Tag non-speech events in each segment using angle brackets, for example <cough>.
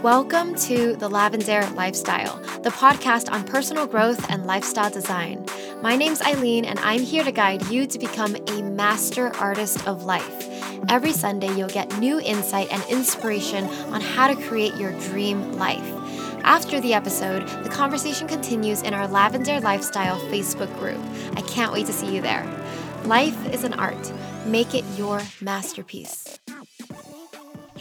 Welcome to The Lavendaire Lifestyle, the podcast on personal growth and lifestyle design. My name's Aileen, and I'm here to guide you to become a master artist of life. Every Sunday, you'll get new insight and inspiration on how to create your dream life. After the episode, the conversation continues in our Lavendaire Lifestyle Facebook group. I can't wait to see you there. Life is an art. Make it your masterpiece.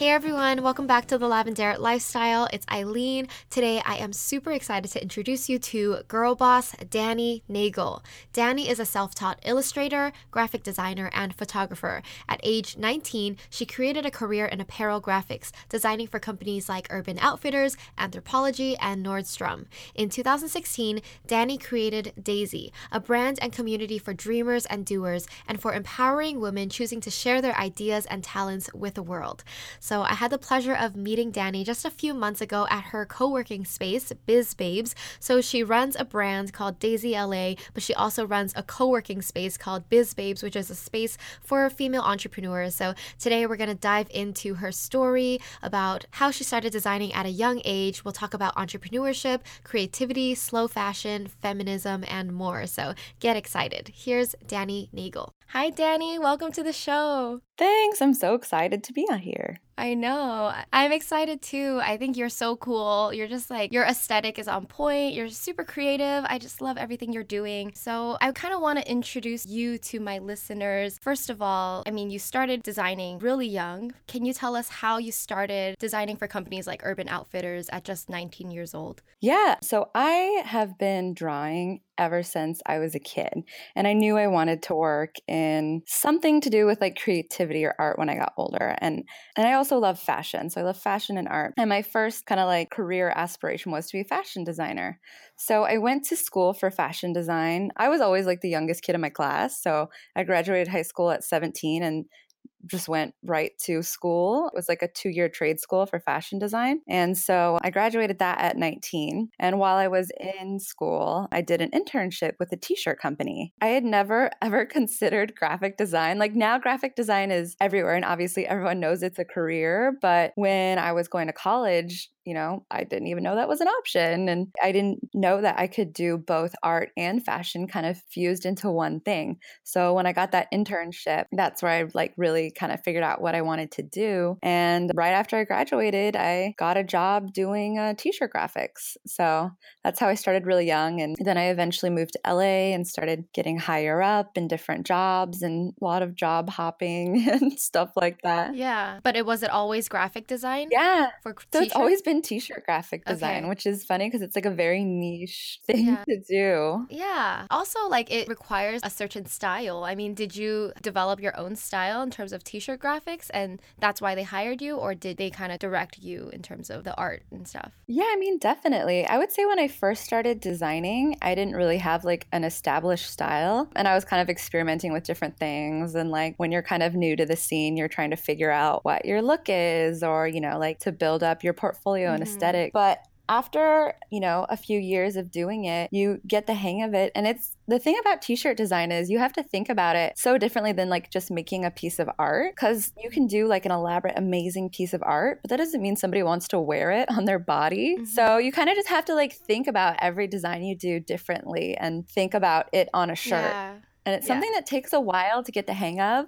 Hey everyone, welcome back to the Lavendaire Lifestyle. It's Aileen. Today I am super excited to introduce you to girl boss Dani Nagel. Dani is a self taught illustrator, graphic designer, and photographer. At age 19, she created a career in apparel graphics, designing for companies like Urban Outfitters, Anthropologie, and Nordstrom. In 2016, Dani created Dazey, a brand and community for dreamers and doers, and for empowering women choosing to share their ideas and talents with the world. So I had the pleasure of meeting Dani just a few months ago at her co-working space, Biz Babez. So she runs a brand called Dazey LA, but she also runs a co-working space called Biz Babez, which is a space for female entrepreneurs. So today we're going to dive into her story about how she started designing at a young age. We'll talk about entrepreneurship, creativity, slow fashion, feminism, and more. So get excited. Here's Dani Nagel. Hi, Dani. Welcome to the show. Thanks. I'm so excited to be on here. I know. I'm excited too. I think you're so cool. You're just like, your aesthetic is on point. You're super creative. I just love everything you're doing. So, I kind of want to introduce you to my listeners. First of all, I mean, you started designing really young. Can you tell us how you started designing for companies like Urban Outfitters at just 19 years old? Yeah. So, I have been drawing ever since I was a kid. And I knew I wanted to work in something to do with like creativity or art when I got older. And and I also love fashion. So I love fashion and art. And my first kind of like career aspiration was to be a fashion designer. So I went to school for fashion design. I was always like the youngest kid in my class. So I graduated high school at 17 and just went right to school. It was like a two year trade school for fashion design. And so I graduated that at 19. And while I was in school, I did an internship with a t shirt company. I had never <laughs> ever considered graphic design. Like now, graphic design is everywhere. And obviously, everyone knows it's a career. But when I was going to college, you know, I didn't even know that was an option. And I didn't know that I could do both art and fashion kind of fused into one thing. So when I got that internship, that's where I like really kind of figured out what I wanted to do. And right after I graduated, I got a job doing uh, t shirt graphics. So that's how I started really young. And then I eventually moved to LA and started getting higher up in different jobs and a lot of job hopping <laughs> and stuff like that. Yeah. But it was it always graphic design? Yeah. For so it's always been been t-shirt graphic design, okay. which is funny because it's like a very niche <laughs> thing yeah. to do. Yeah. Also, like it requires a certain style. I mean, did you develop your own style in terms of t-shirt graphics, and that's why they hired you, or did they kind of direct you in terms of the art and stuff? Yeah, I mean, definitely. I would say when I first started designing, I didn't really have like an established style, and I was kind of experimenting with different things. And like when you're kind of new to the scene, you're trying to figure out what your look is, or you know, like to build up your portfolio portfolio mm-hmm. and aesthetic. But after, you know, a few years of doing it, you get the hang of it. And it's the thing about t-shirt design is you have to think about it so differently than like just making a piece of art cuz you can do like an elaborate amazing piece of art, but that doesn't mean somebody wants to wear it on their body. Mm-hmm. So you kind of just have to like think about every design you do differently and think about it on a shirt. Yeah. And it's something yeah. that takes a while to get the hang of,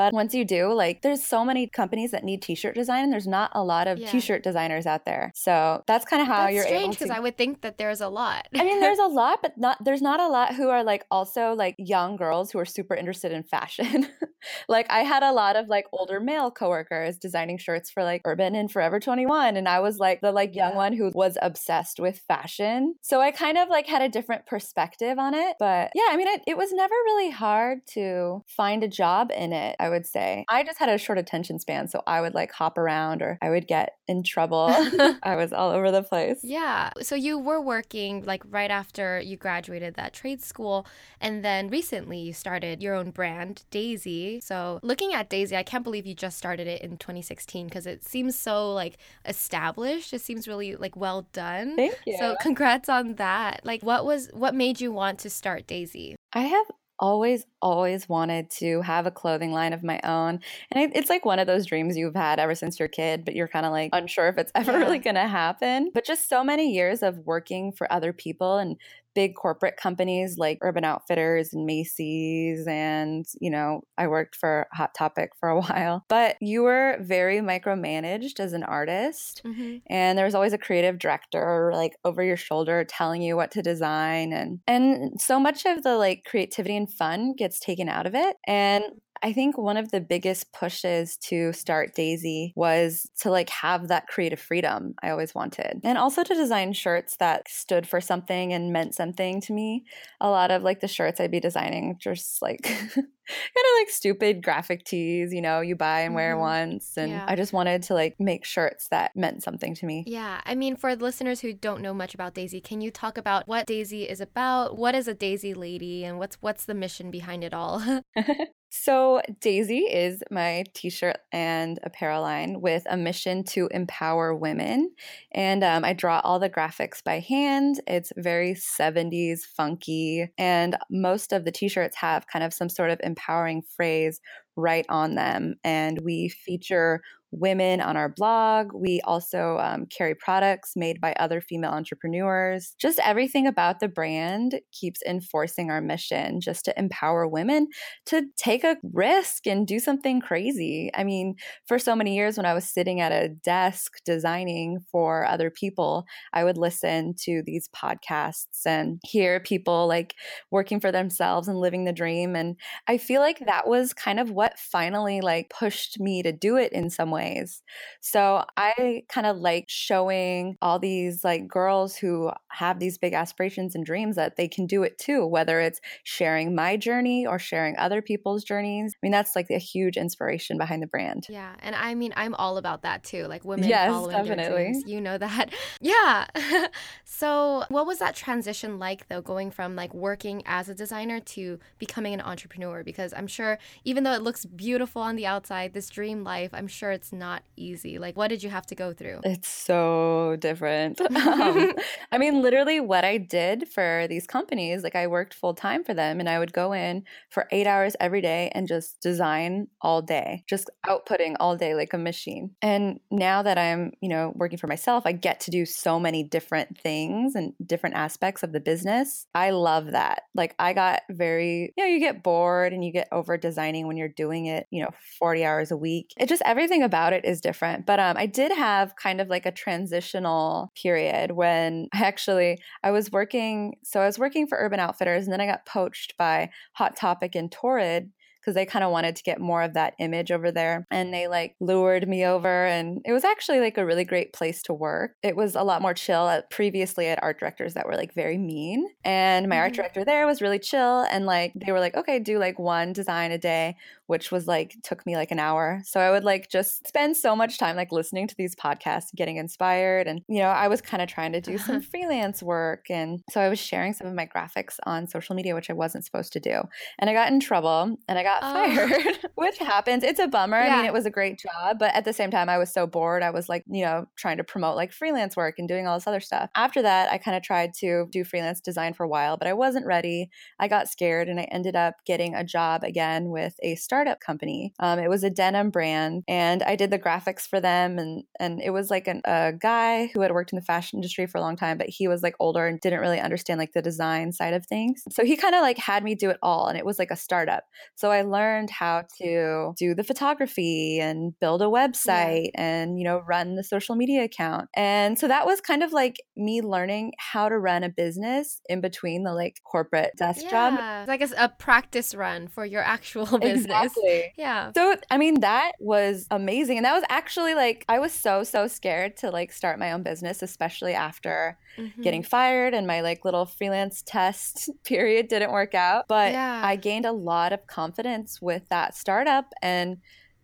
but once you do, like there's so many companies that need t-shirt design and there's not a lot of yeah. t-shirt designers out there. So that's kind of how that's you're strange able to because I would think that there's a lot. I mean, there's a <laughs> lot, but not there's not a lot who are like also like young girls who are super interested in fashion. <laughs> like I had a lot of like older male coworkers designing shirts for like Urban and Forever 21 and I was like the like young yeah. one who was obsessed with fashion. So I kind of like had a different perspective on it. But yeah, I mean it, it was never really hard to find a job in it. I would say. I just had a short attention span, so I would like hop around or I would get in trouble. <laughs> I was all over the place. Yeah. So you were working like right after you graduated that trade school and then recently you started your own brand, Dazey. So looking at Dazey, I can't believe you just started it in 2016 because it seems so like established. It seems really like well done. Thank you. So congrats on that. Like what was what made you want to start Dazey? I have always, always wanted to have a clothing line of my own. And it's like one of those dreams you've had ever since you're a kid, but you're kind of like unsure if it's ever yeah. really going to happen. But just so many years of working for other people and big corporate companies like Urban Outfitters and Macy's. And, you know, I worked for Hot Topic for a <laughs> while. But you were very micromanaged as an artist. Mm-hmm. And there was always a creative director like over your shoulder telling you what to design. And, and so much of the like creativity and fun gets taken out of it. And I think one of the biggest pushes to start Dazey was to like have that creative freedom I always wanted. And also to design shirts that stood for something and meant something to me. A lot of like the shirts I'd be designing just like <laughs> kind of like stupid graphic tees, you know, you buy and wear mm-hmm. once. And yeah. I just wanted to like make shirts that meant something to me. Yeah. I mean, for listeners who don't know much about Dazey, can you talk about what Dazey is about? What is a Dazey lady and what's what's the mission behind it all? <laughs> <laughs> So, Dazey is my t shirt and apparel line with a mission to empower women. And um, I draw all the graphics by hand. It's very 70s funky. And most of the t shirts have kind of some sort of empowering phrase right on them. And we feature women on our blog. We also um, carry products made by other female entrepreneurs. Just everything about the brand keeps enforcing our mission just to empower women to take a risk and do something crazy. I mean, for so many years when I was sitting at a desk designing for other people, I would listen to these podcasts and hear people like working for themselves and living the dream. And I feel like that was kind of what finally like pushed me to do it in some way ways. So I kind of like showing all these like girls who have these big aspirations and dreams that they can do it too, whether it's sharing my journey or sharing other people's journeys. I mean, that's like a huge inspiration behind the brand. Yeah. And I mean, I'm all about that too. Like women yes, following definitely. their dreams. You know that. <laughs> yeah. <laughs> so what was that transition like though, going from like working as a designer to becoming an entrepreneur? Because I'm sure even though it looks beautiful on the outside, this dream life, I'm sure it's not easy. Like, what did you have to go through? It's so different. <laughs> um, I mean, literally, what I did for these companies, like, I worked full time for them and I would go in for eight hours every day and just design all day, just outputting all day like a machine. And now that I'm, you know, working for myself, I get to do so many different things and different aspects of the business. I love that. Like, I got very, you know, you get bored and you get over designing when you're doing it, you know, 40 hours a week. It just everything about about it is different. But um, I did have kind of like a transitional period when I actually I was working. So I was working for Urban Outfitters, and then I got poached by Hot Topic and Torrid because they kind of wanted to get more of that image over there. And they like lured me over, and it was actually like a really great place to work. It was a lot more chill. At, previously, at art directors that were like very mean, and my mm-hmm. art director there was really chill. And like they were like, okay, do like one design a day, which was like took me like an hour. So I would like just spend so much time like listening to these podcasts, getting inspired. And, you know, I was kind of trying to do some <laughs> freelance work. And so I was sharing some of my graphics on social media, which I wasn't supposed to do. And I got in trouble and I got oh. fired, <laughs> which happens. It's a bummer. Yeah. I mean, it was a great job, but at the same time, I was so bored. I was like, you know, trying to promote like freelance work and doing all this other stuff. After that, I kind of tried to do freelance design for a while, but I wasn't ready. I got scared and I ended up getting a job again with a startup startup company. Um, it was a denim brand, and I did the graphics for them. And and it was like an, a guy who had worked in the fashion industry for a long time, but he was like older and didn't really understand like the design side of things. So he kind of like had me do it all, and it was like a startup. So I learned how to do the photography and build a website yeah. and you know run the social media account. And so that was kind of like me learning how to run a business in between the like corporate desk yeah. job. It's like a, a practice run for your actual <laughs> business. Exactly. Yeah. So, I mean, that was amazing. And that was actually like, I was so, so scared to like start my own business, especially after mm-hmm. getting fired and my like little freelance test <laughs> period didn't work out. But yeah. I gained a lot of confidence with that startup and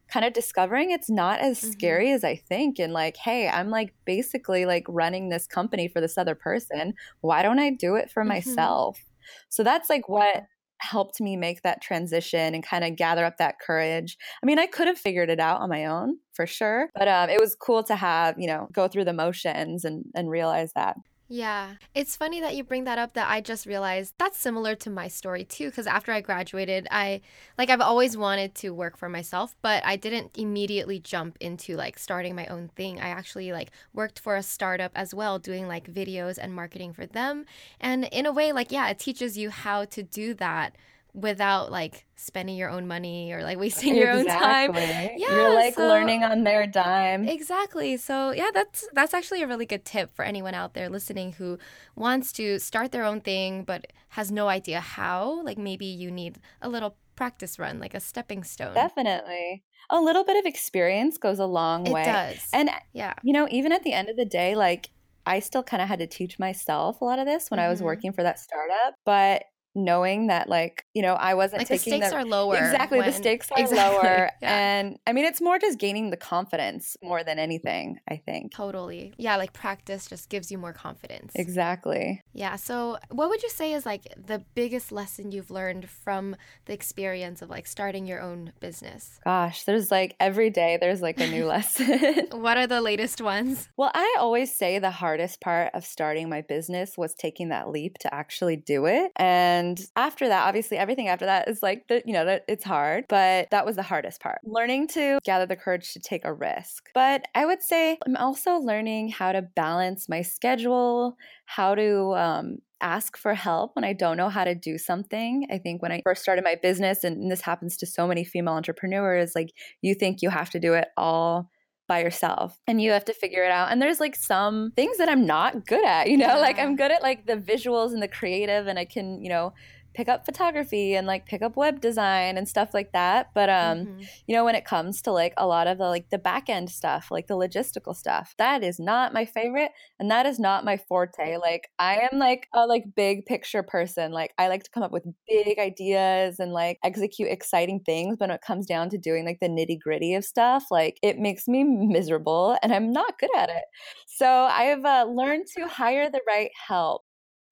kind of discovering it's not as mm-hmm. scary as I think. And like, hey, I'm like basically like running this company for this other person. Why don't I do it for mm-hmm. myself? So that's like what helped me make that transition and kind of gather up that courage. I mean, I could have figured it out on my own for sure, but um, it was cool to have, you know, go through the motions and, and realize that. Yeah. It's funny that you bring that up that I just realized that's similar to my story too because after I graduated, I like I've always wanted to work for myself, but I didn't immediately jump into like starting my own thing. I actually like worked for a startup as well doing like videos and marketing for them. And in a way like yeah, it teaches you how to do that without like spending your own money or like wasting your exactly. own time. Yeah, you're like so, learning on their dime. Exactly. So yeah, that's that's actually a really good tip for anyone out there listening who wants to start their own thing but has no idea how. Like maybe you need a little practice run, like a stepping stone. Definitely. A little bit of experience goes a long it way. It does. And yeah. You know, even at the end of the day, like I still kind of had to teach myself a lot of this when mm-hmm. I was mm-hmm. working for that startup, but knowing that like you know i wasn't like taking the stakes the, are lower exactly when, the stakes <laughs> are exactly, lower <laughs> yeah. and i mean it's more just gaining the confidence more than anything i think. Totally yeah like practice just gives you more confidence. Exactly. Yeah so what would you say is like the biggest lesson you've learned from the experience of like starting your own business? Gosh there's like every day there's like a new <laughs> lesson. What are the latest ones? Well i always say the hardest part of starting my business was taking that leap to actually do it and and after that, obviously, everything after that is like, the, you know, that it's hard, but that was the hardest part. Learning to gather the courage to take a risk. But I would say I'm also learning how to balance my schedule, how to um, ask for help when I don't know how to do something. I think when I first started my business, and this happens to so many female entrepreneurs, like you think you have to do it all by yourself and you have to figure it out. And there's like some things that I'm not good at, you know, yeah. like I'm good at like the visuals and the creative and I can, you know, pick up photography and like pick up web design and stuff like that. But um mm-hmm. you know when it comes to like a lot of the like the back end stuff like the logistical stuff that is not my favorite and that is not my forte. Like i am like a like big picture person. Like i like to come up with big ideas and like execute exciting things. But when it comes down to doing like the nitty gritty of stuff like it makes me miserable and i'm not good at it. So i've uh, learned to hire the right help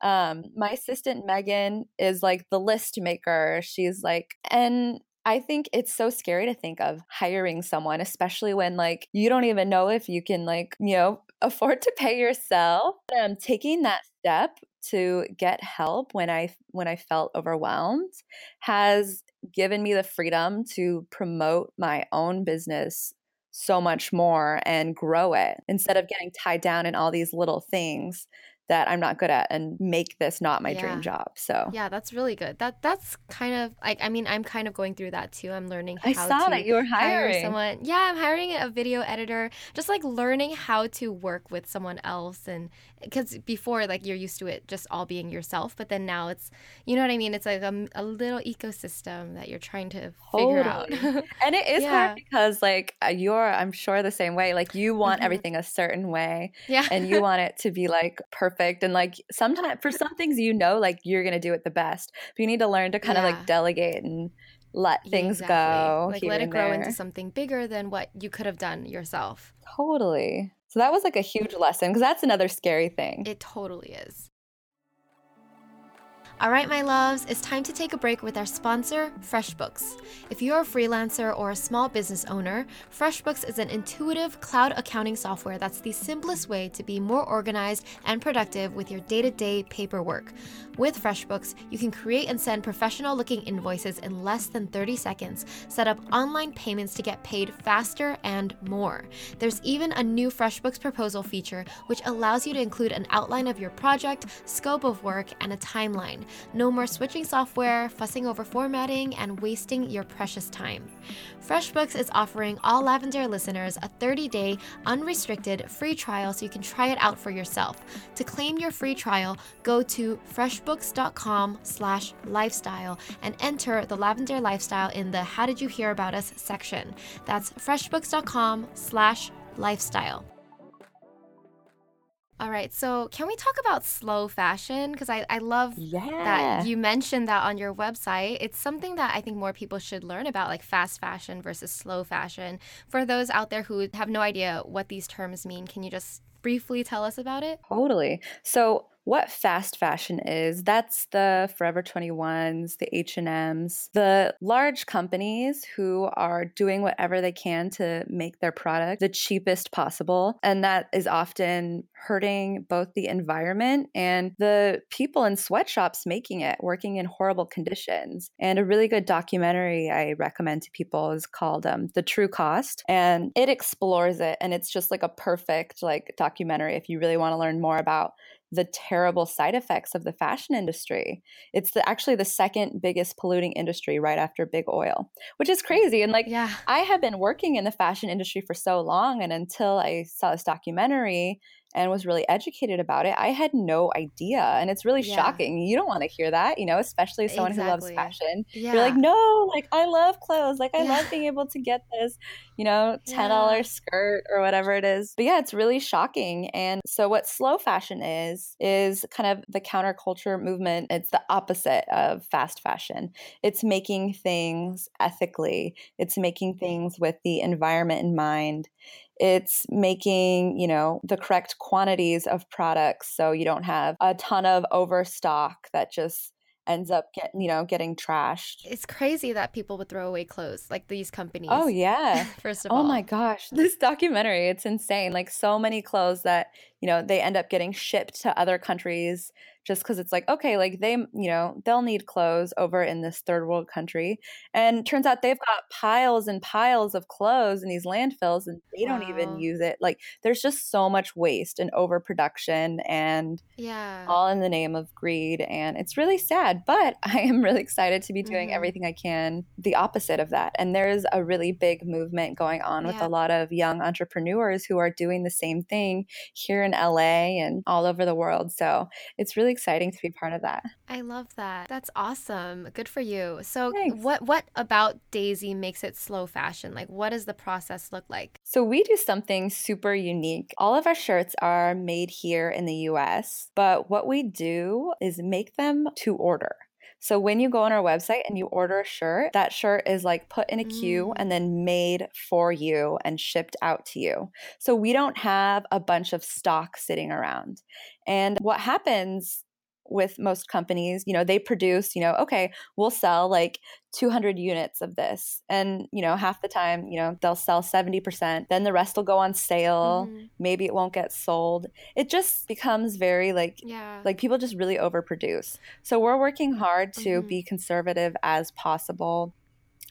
um, my assistant Megan is like the list maker. She's like, and I think it's so scary to think of hiring someone, especially when like you don't even know if you can like, you know, <laughs> afford to pay yourself. Um, taking that step to get help when I when I felt overwhelmed has given me the freedom to promote my own business so much more and grow it instead of getting tied down in all these little things that I'm not good at and make this not my yeah. dream job. So yeah, that's really good. That that's kind of like I mean I'm kind of going through that too. I'm learning how to I saw to that you were hiring hire someone. Yeah, I'm hiring a video editor. Just like learning how to work with someone else and because before like you're used to it just all being yourself, but then now it's you know what I mean. It's like a, a little ecosystem that you're trying to totally. figure out. and it <laughs> is yeah. hard because like uh, you're I'm sure the same way. Like you want mm-hmm. everything a certain way. Yeah. and you want it to be like perfect perfect and like sometimes for some things you know like you're going to do it the best but you need to learn to kind of like delegate and let things exactly. go like let it grow there. into something bigger than what you could have done yourself. Totally. So that was like a huge lesson because that's another scary thing. It totally is all right, my loves, it's time to take a break with our sponsor, FreshBooks. If you're a freelancer or a small business owner, FreshBooks is an intuitive cloud accounting software that's the simplest way to be more organized and productive with your day to day paperwork. With FreshBooks, you can create and send professional looking invoices in less than 30 seconds, set up online payments to get paid faster, and more. There's even a new FreshBooks proposal feature which allows you to include an outline of your project, scope of work, and a timeline. No more switching software, fussing over formatting, and wasting your precious time. FreshBooks is offering all Lavendaire listeners a 30-day unrestricted free trial so you can try it out for yourself. To claim your free trial, go to freshbooks.com slash lifestyle and enter the Lavendaire lifestyle in the How Did You Hear About Us section. That's freshbooks.com/lifestyle. All right, so can we talk about slow fashion? Because I, I love yeah. that you mentioned that on your website. It's something that I think more people should learn about, like fast fashion versus slow fashion. For those out there who have no idea what these terms mean, can you just briefly tell us about it? Totally. So, what fast fashion is. That's the Forever 21s, the H&Ms, the large companies who are doing whatever they can to make their product the cheapest possible, and that is often hurting both the environment and the people in sweatshops making it, working in horrible conditions. And a really good documentary I recommend to people is called um, The True Cost, and it explores it, and it's just like a perfect like documentary if you really want to learn more about the terrible side effects of the fashion industry. It's the, actually the second biggest polluting industry right after big oil, which is mm, crazy. And like, yeah. I have been working in the fashion industry for so long, and until I saw this documentary and was really educated about it, I had no idea. And it's really yeah. shocking. You don't want to hear that, you know, especially someone exactly. who loves fashion. Yeah. You're like, no, like I love clothes. Like I yeah. love being able to get this, you know, $10 skirt or whatever it is. But yeah, it's really shocking. And so what slow fashion is, is kind of the counterculture movement. It's the opposite of fast fashion. It's making things ethically. It's making things with the environment in mind it's making, you know, the correct quantities of products so you don't have a ton of overstock that just ends up getting you know getting trashed. It's crazy that people would throw away clothes like these oh, companies oh <laughs> yeah. first of oh all. oh my gosh this documentary it's insane like so many clothes that you know they end up getting shipped to other countries just because it's like okay like they you know they'll need clothes over in this third world country and turns out they've got piles and piles of clothes in these landfills and they wow. don't even use it like there's just so much waste and overproduction and yeah all in the name of greed and it's really sad but <laughs> i am really excited to be doing mm-hmm. everything i can the opposite of that and there's a really big movement going on with a lot of young entrepreneurs who are doing the same thing here in la and all over the world so it's really exciting to be part of that. I love that. That's awesome. Good for you. So Thanks. what what about Dazey makes it slow fashion? Like what does the process look like? So we do something super unique. All of our shirts are made here in the US, but what we do is make them to order. So when you go on our website and you order a shirt, that shirt is like put in a queue mm. and then made for you and shipped out to you. So we don't have a bunch of stock sitting around. And what happens with most companies, you know, they produce, you know, okay, we'll sell like 200 units of this. And, you know, half the time, you know, they'll sell 70%. Then the rest will go on sale. Mm-hmm. Maybe it won't get sold. It just becomes very like, yeah. like people just really overproduce. So we're working hard to mm-hmm. be conservative as possible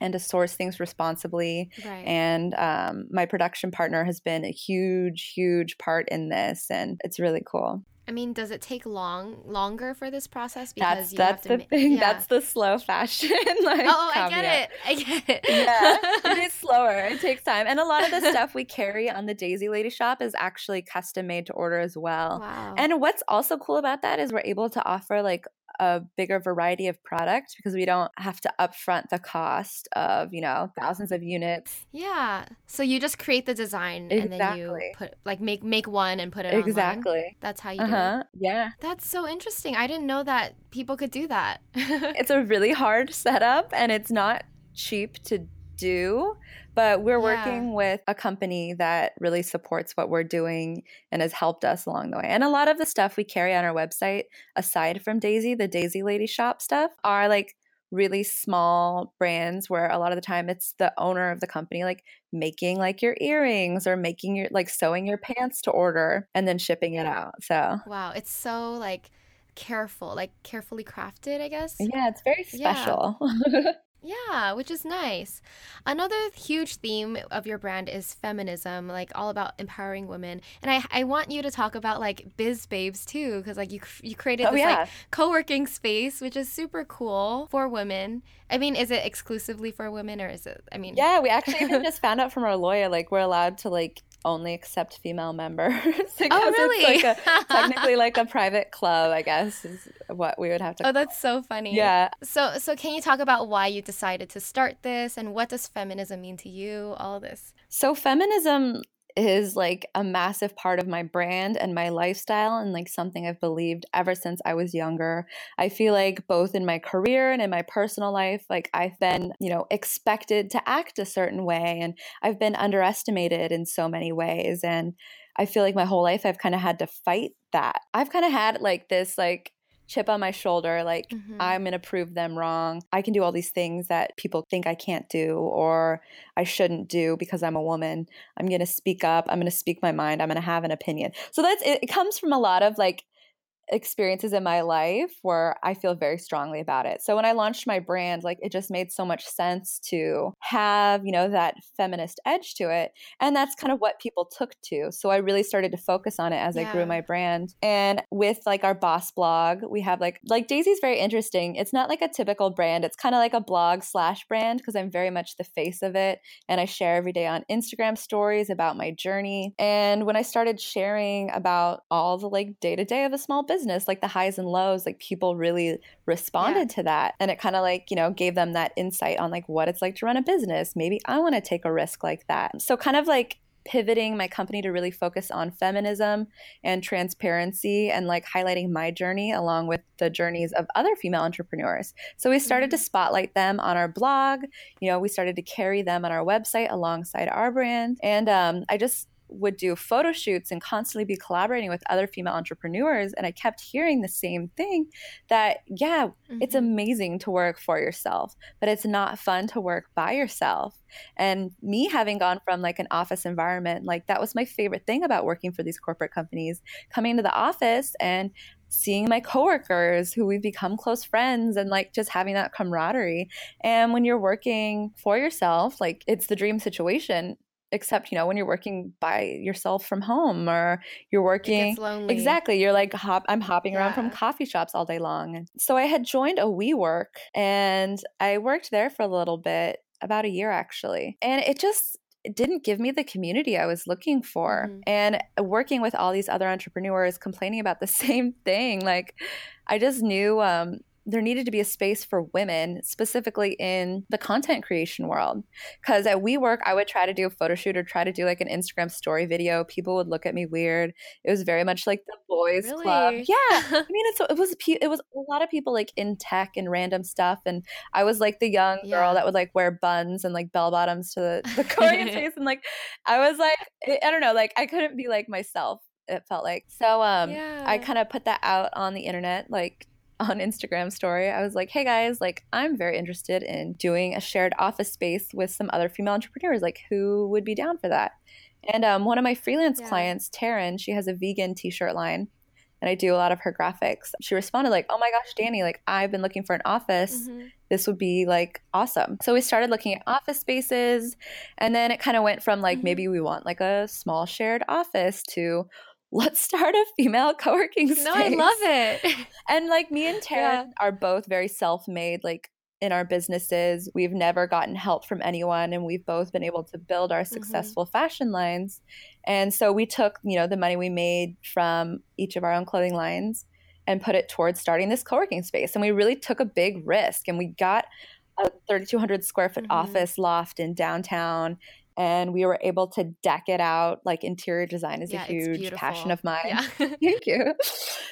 and to source things responsibly. Right. And um, my production partner has been a huge, huge part in this, and it's really cool. I mean, does it take long longer for this process? Because that's that's the ma- thing. Yeah. That's the slow fashion. <laughs> like, oh, I get it. I get it. yeah, <laughs> it is slower. It takes time, and a lot of the stuff we carry on the Dazey Lady shop is actually custom made to order as well. Wow. And what's also cool about that is we're able to offer like a bigger variety of product because we don't have to upfront the cost of you know thousands of units yeah so you just create the design exactly. and then you put like make make one and put it on. exactly online. that's how you uh-huh. do it yeah that's so interesting i didn't know that people could do that <laughs> it's a really hard setup and it's not cheap to do but we're yeah. working with a company that really supports what we're doing and has helped us along the way. And a lot of the stuff we carry on our website, aside from Dazey, the Dazey Lady Shop stuff, are like really small brands where a lot of the time it's the owner of the company like making like your earrings or making your like sewing your pants to order and then shipping it out. So Wow, it's so like careful, like carefully crafted, I guess. Yeah, it's very special. Yeah. <laughs> Yeah, which is nice. Another huge theme of your brand is feminism, like all about empowering women. And I, I want you to talk about like Biz Babez too, because like you you created oh, this yeah. like co-working space, which is super cool for women. I mean, is it exclusively for women or is it? I mean, yeah, we actually even <laughs> just found out from our lawyer like we're allowed to like only accept female members. <laughs> oh, really? It's like a, <laughs> technically like a private club, I guess, is what we would have to. Oh, that's so funny. Yeah. So, so can you talk about why you decided to start this, and what does feminism mean to you? All this. So, feminism is like a massive part of my brand and my lifestyle and like something I've believed ever since I was younger. I feel like both in my career and in my personal life, like I've been, you know, expected to act a certain way and I've been underestimated in so many ways. And I feel like my whole life I've kind of had to fight that. I've kind of had like this, like, chip on my shoulder like mm-hmm. i'm going to prove them wrong. I can do all these things that people think i can't do or i shouldn't do because i'm a woman. I'm going to speak up. I'm going to speak my mind. I'm going to have an opinion. So that's it, it comes from a lot of like experiences in my life where I feel very strongly about it. So when I launched my brand, like it just made so much sense to have, you know, that feminist edge to it. And that's kind of what people took to. So I really started to focus on it as yeah. I grew my brand. And with like our boss blog, we have like like Dazey's very interesting. It's not like a typical brand. It's kind of like a blog slash brand because I'm very much the face of it. And I share every day on Instagram stories about my journey. And when I started sharing about all the like day to day of a small business, business, like the highs and lows, like people really responded yeah. to that. And it kind of like, you know, gave them that insight on like what it's like to run a business. Maybe I want to take a risk like that. So kind of like pivoting my company to really focus on feminism and transparency and like highlighting my journey along with the journeys of other female entrepreneurs. So we started mm-hmm. to spotlight them on our blog. You know, we started to carry them on our website alongside our brand. And um, I just would do photo shoots and constantly be collaborating with other female entrepreneurs and i kept hearing the same thing that yeah mm-hmm. it's amazing to work for yourself but it's not fun to work by yourself and me having gone from like an office environment like that was my favorite thing about working for these corporate companies coming to the office and seeing my coworkers who we've become close friends and like just having that camaraderie. And when you're working for yourself, like it's the dream situation except you know when you're working by yourself from home or you're working exactly you're like hop i'm hopping yeah. around from coffee shops all day long so i had joined a WeWork and i worked there for a little bit about a year actually and it just it didn't give me the community I was looking for. Mm-hmm. And working with all these other entrepreneurs complaining about the <laughs> same thing, like I just knew um, there needed to be a space for women, specifically in the content creation world. Because at WeWork, I would try to do a photo shoot or try to do like an Instagram story video. People would look at me weird. It was very much like the boys' really? club. Yeah, <laughs> I mean, it's it was it was a lot of people like in tech and random stuff, and I was like the young yeah. girl that would like wear buns and like bell bottoms to the <laughs> the co-working space, and like I was like I don't know, like I couldn't be like myself it felt like. So um yeah. I kind of put that out on the internet like on Instagram story. I was like, hey guys, like I'm very interested in doing a shared office space with some other female entrepreneurs. Like, who would be down for that? And um, one of my freelance yeah. clients, Taryn, she has a vegan t shirt line and I do a lot of her graphics. She responded like, "Oh my gosh, Dani, like I've been looking for an office. Mm-hmm. This would be like awesome." So we started looking at office spaces, and then it kind of went from like mm-hmm. maybe we want like a small shared office to let's start a female <laughs> co-working space. No, I love it. and like me and Tara yeah. are both very self-made like in our businesses. We've never gotten help from anyone and we've both been able to build our mm-hmm. successful mm-hmm. fashion lines. And so we took, you know, the money we made from each of our own clothing lines and put it towards starting this co-working space. And we really took a big risk and we got a 3200 square foot mm-hmm. office loft in downtown and we were able to deck it out. Like interior design is yeah, a huge passion of mine. Yeah. <laughs> Thank you.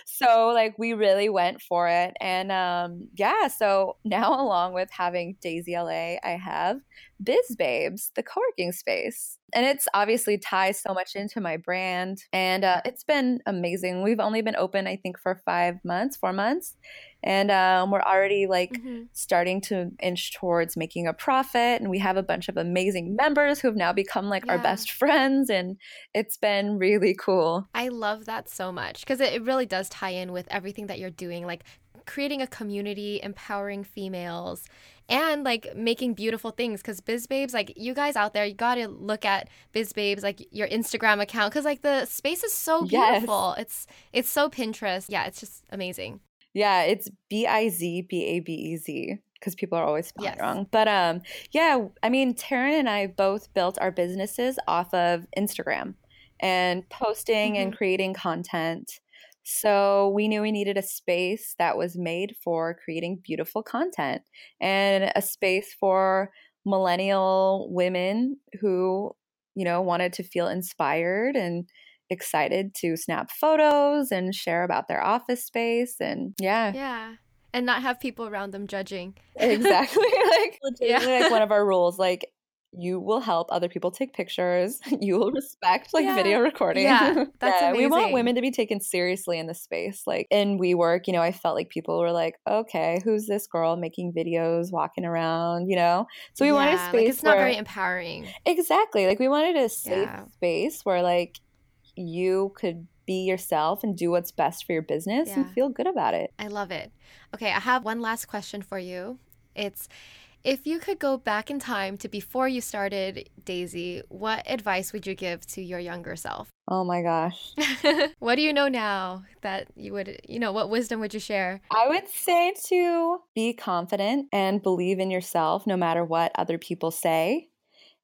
So like we really went for it. And um yeah, so now along with having Dazey LA, I have Biz Babez, the co-working space. And it's obviously ties so much into my brand. And uh, it's been amazing. We've only been open, I think, for five months, four months and um, we're already like mm-hmm. starting to inch towards making a profit and we have a bunch of amazing members who have now become like yeah. our best friends and it's been really cool i love that so much because it, it really does tie in with everything that you're doing like creating a community empowering females and like making beautiful things because biz babez like you guys out there you gotta look at biz babez like your instagram account because like the space is so beautiful yes. it's it's so pinterest yeah it's just amazing yeah, it's B I Z B A B E Z because people are always spelling yes. wrong. But um, yeah, I mean, Taryn and I both built our businesses off of Instagram and posting mm-hmm. and creating content. So we knew we needed a space that was made for creating beautiful content and a space for millennial women who you know, wanted to feel inspired and excited to snap photos and share about their office space and yeah. Yeah. And not have people around them judging. Exactly. <laughs> like <laughs> yeah. like one of our rules. Like you will help other people take pictures. <laughs> You will respect like yeah. video recording. Yeah, <laughs> that's yeah, We want women to be taken seriously in this space. Like in WeWork, you know, I felt like people were like, okay, who's this girl making videos, walking around, you know? So we yeah, wanted a space. Like it's not very empowering. Exactly. Like we wanted a safe yeah. space where like you could be yourself and do what's best for your business and feel good about it. I love it. Okay, I have one last question for you. It's if you could go back in time to before you started Dazey, what advice would you give to your younger self? Oh my gosh. <laughs> what do you know now that you would, you know, what wisdom would you share? I would say to be confident and believe in yourself no matter what other people say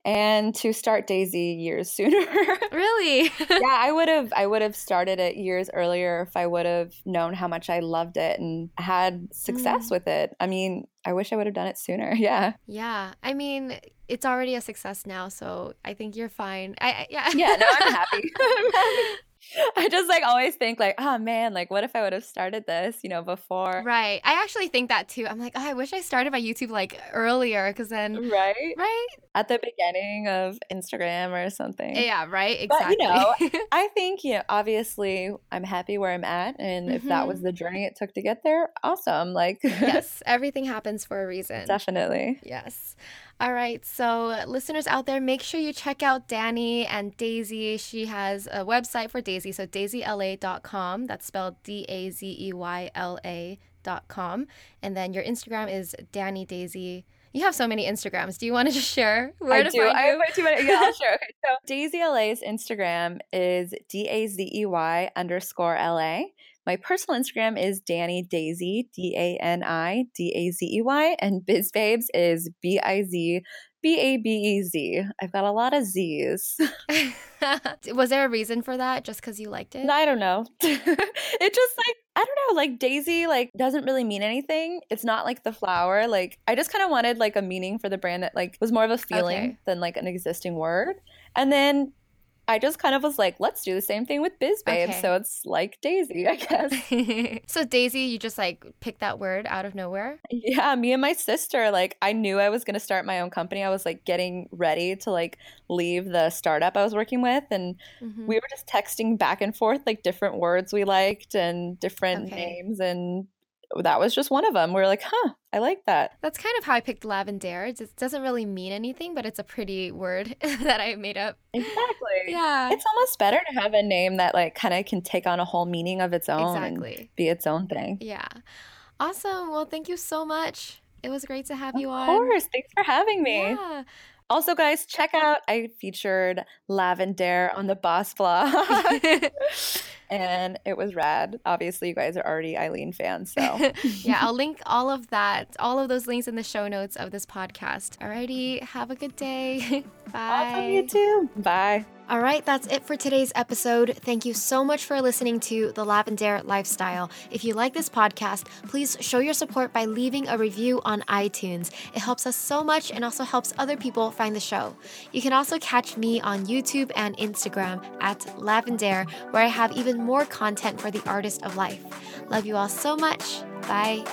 and to start Dazey years <laughs> sooner. really? <laughs> yeah, I would have I would have started it years earlier if I would have known how much I loved it and had success mm. with it. I mean, I wish I would have done it sooner. <laughs> Yeah. Yeah. I mean, it's already a success now, so I think you're fine. I, yeah. Yeah, no, I'm happy. I'm happy. <laughs> I just like always think like, oh man, like what if I would have started this, you know, before? Right. I actually think that too. I'm like, oh, I wish I started my YouTube like earlier because then right, right at the beginning of Instagram or something. Yeah, right. Exactly. But you know, <laughs> I think you know, obviously, I'm happy where I'm at, and mm-hmm. if that was mm-hmm. the journey it took to get there, awesome. Like, yes, <laughs> everything happens for a reason. Definitely. Yes. All right, so uh, listeners out there, make sure you check out Dani and Dazey. She has a website for Dazey, so dazeyla.com. That's spelled D A Z E Y L A.com. And then your Instagram is Dani Dazey. You have so many Instagrams. Do you want to just share where I to do. find I have way too many. Yeah, I'll share. Okay, <laughs> so Dazey LA's Instagram is D A Z E Y underscore L A. My personal Instagram is Dani Dazey, D A N I D A Z E Y, and Biz Babez is B I Z B A B E Z. I've got a lot of Z's. <laughs> Was there a reason for that? Just because you liked it? I don't know. <laughs> it just like I don't know, like Dazey like doesn't really mean anything. It's not like the flower. Like I just kind of wanted like a meaning for the brand that like was more of a feeling okay. than like an existing word. And then I just kind of was like, let's do the same thing with Biz Babe. Okay. So it's like Dazey, I guess. <laughs> so Dazey, you just like picked that word out of nowhere? Yeah, me and my sister, like I knew I was gonna start my own company. I was like getting ready to like leave the startup I was working with and mm-hmm. we were just texting back and forth like different words we liked and different okay. names and that was just one of them. We are like, huh, I like that. That's kind of how I picked Lavendaire. It doesn't really mean anything, but it's a pretty word <laughs> that I made up. Exactly. Yeah. It's almost better to have a name that like kind of can take on a whole meaning of its own. Exactly. be its own thing. Yeah. Awesome. Well, thank you so much. It was great to have of you on. Of course. Thanks for having me. Yeah. Also, guys, check out I featured Lavendaire on the Boss Blog. <laughs> <laughs> and it was rad. Obviously, you guys are already Aileen fans, so <laughs> yeah, I'll link all of that, all of those links in the show notes of this podcast. Alrighty, have a good day. Bye. Awesome, you too. Bye. All right, that's it for today's episode. Thank you so much for listening to The Lavendaire Lifestyle. If you like this podcast, please show your support by leaving a review on iTunes. It helps us so much and also helps other people find the show. You can also catch me on YouTube and Instagram at Lavendaire, where I have even more content for the artist of life. Love you all so much. Bye.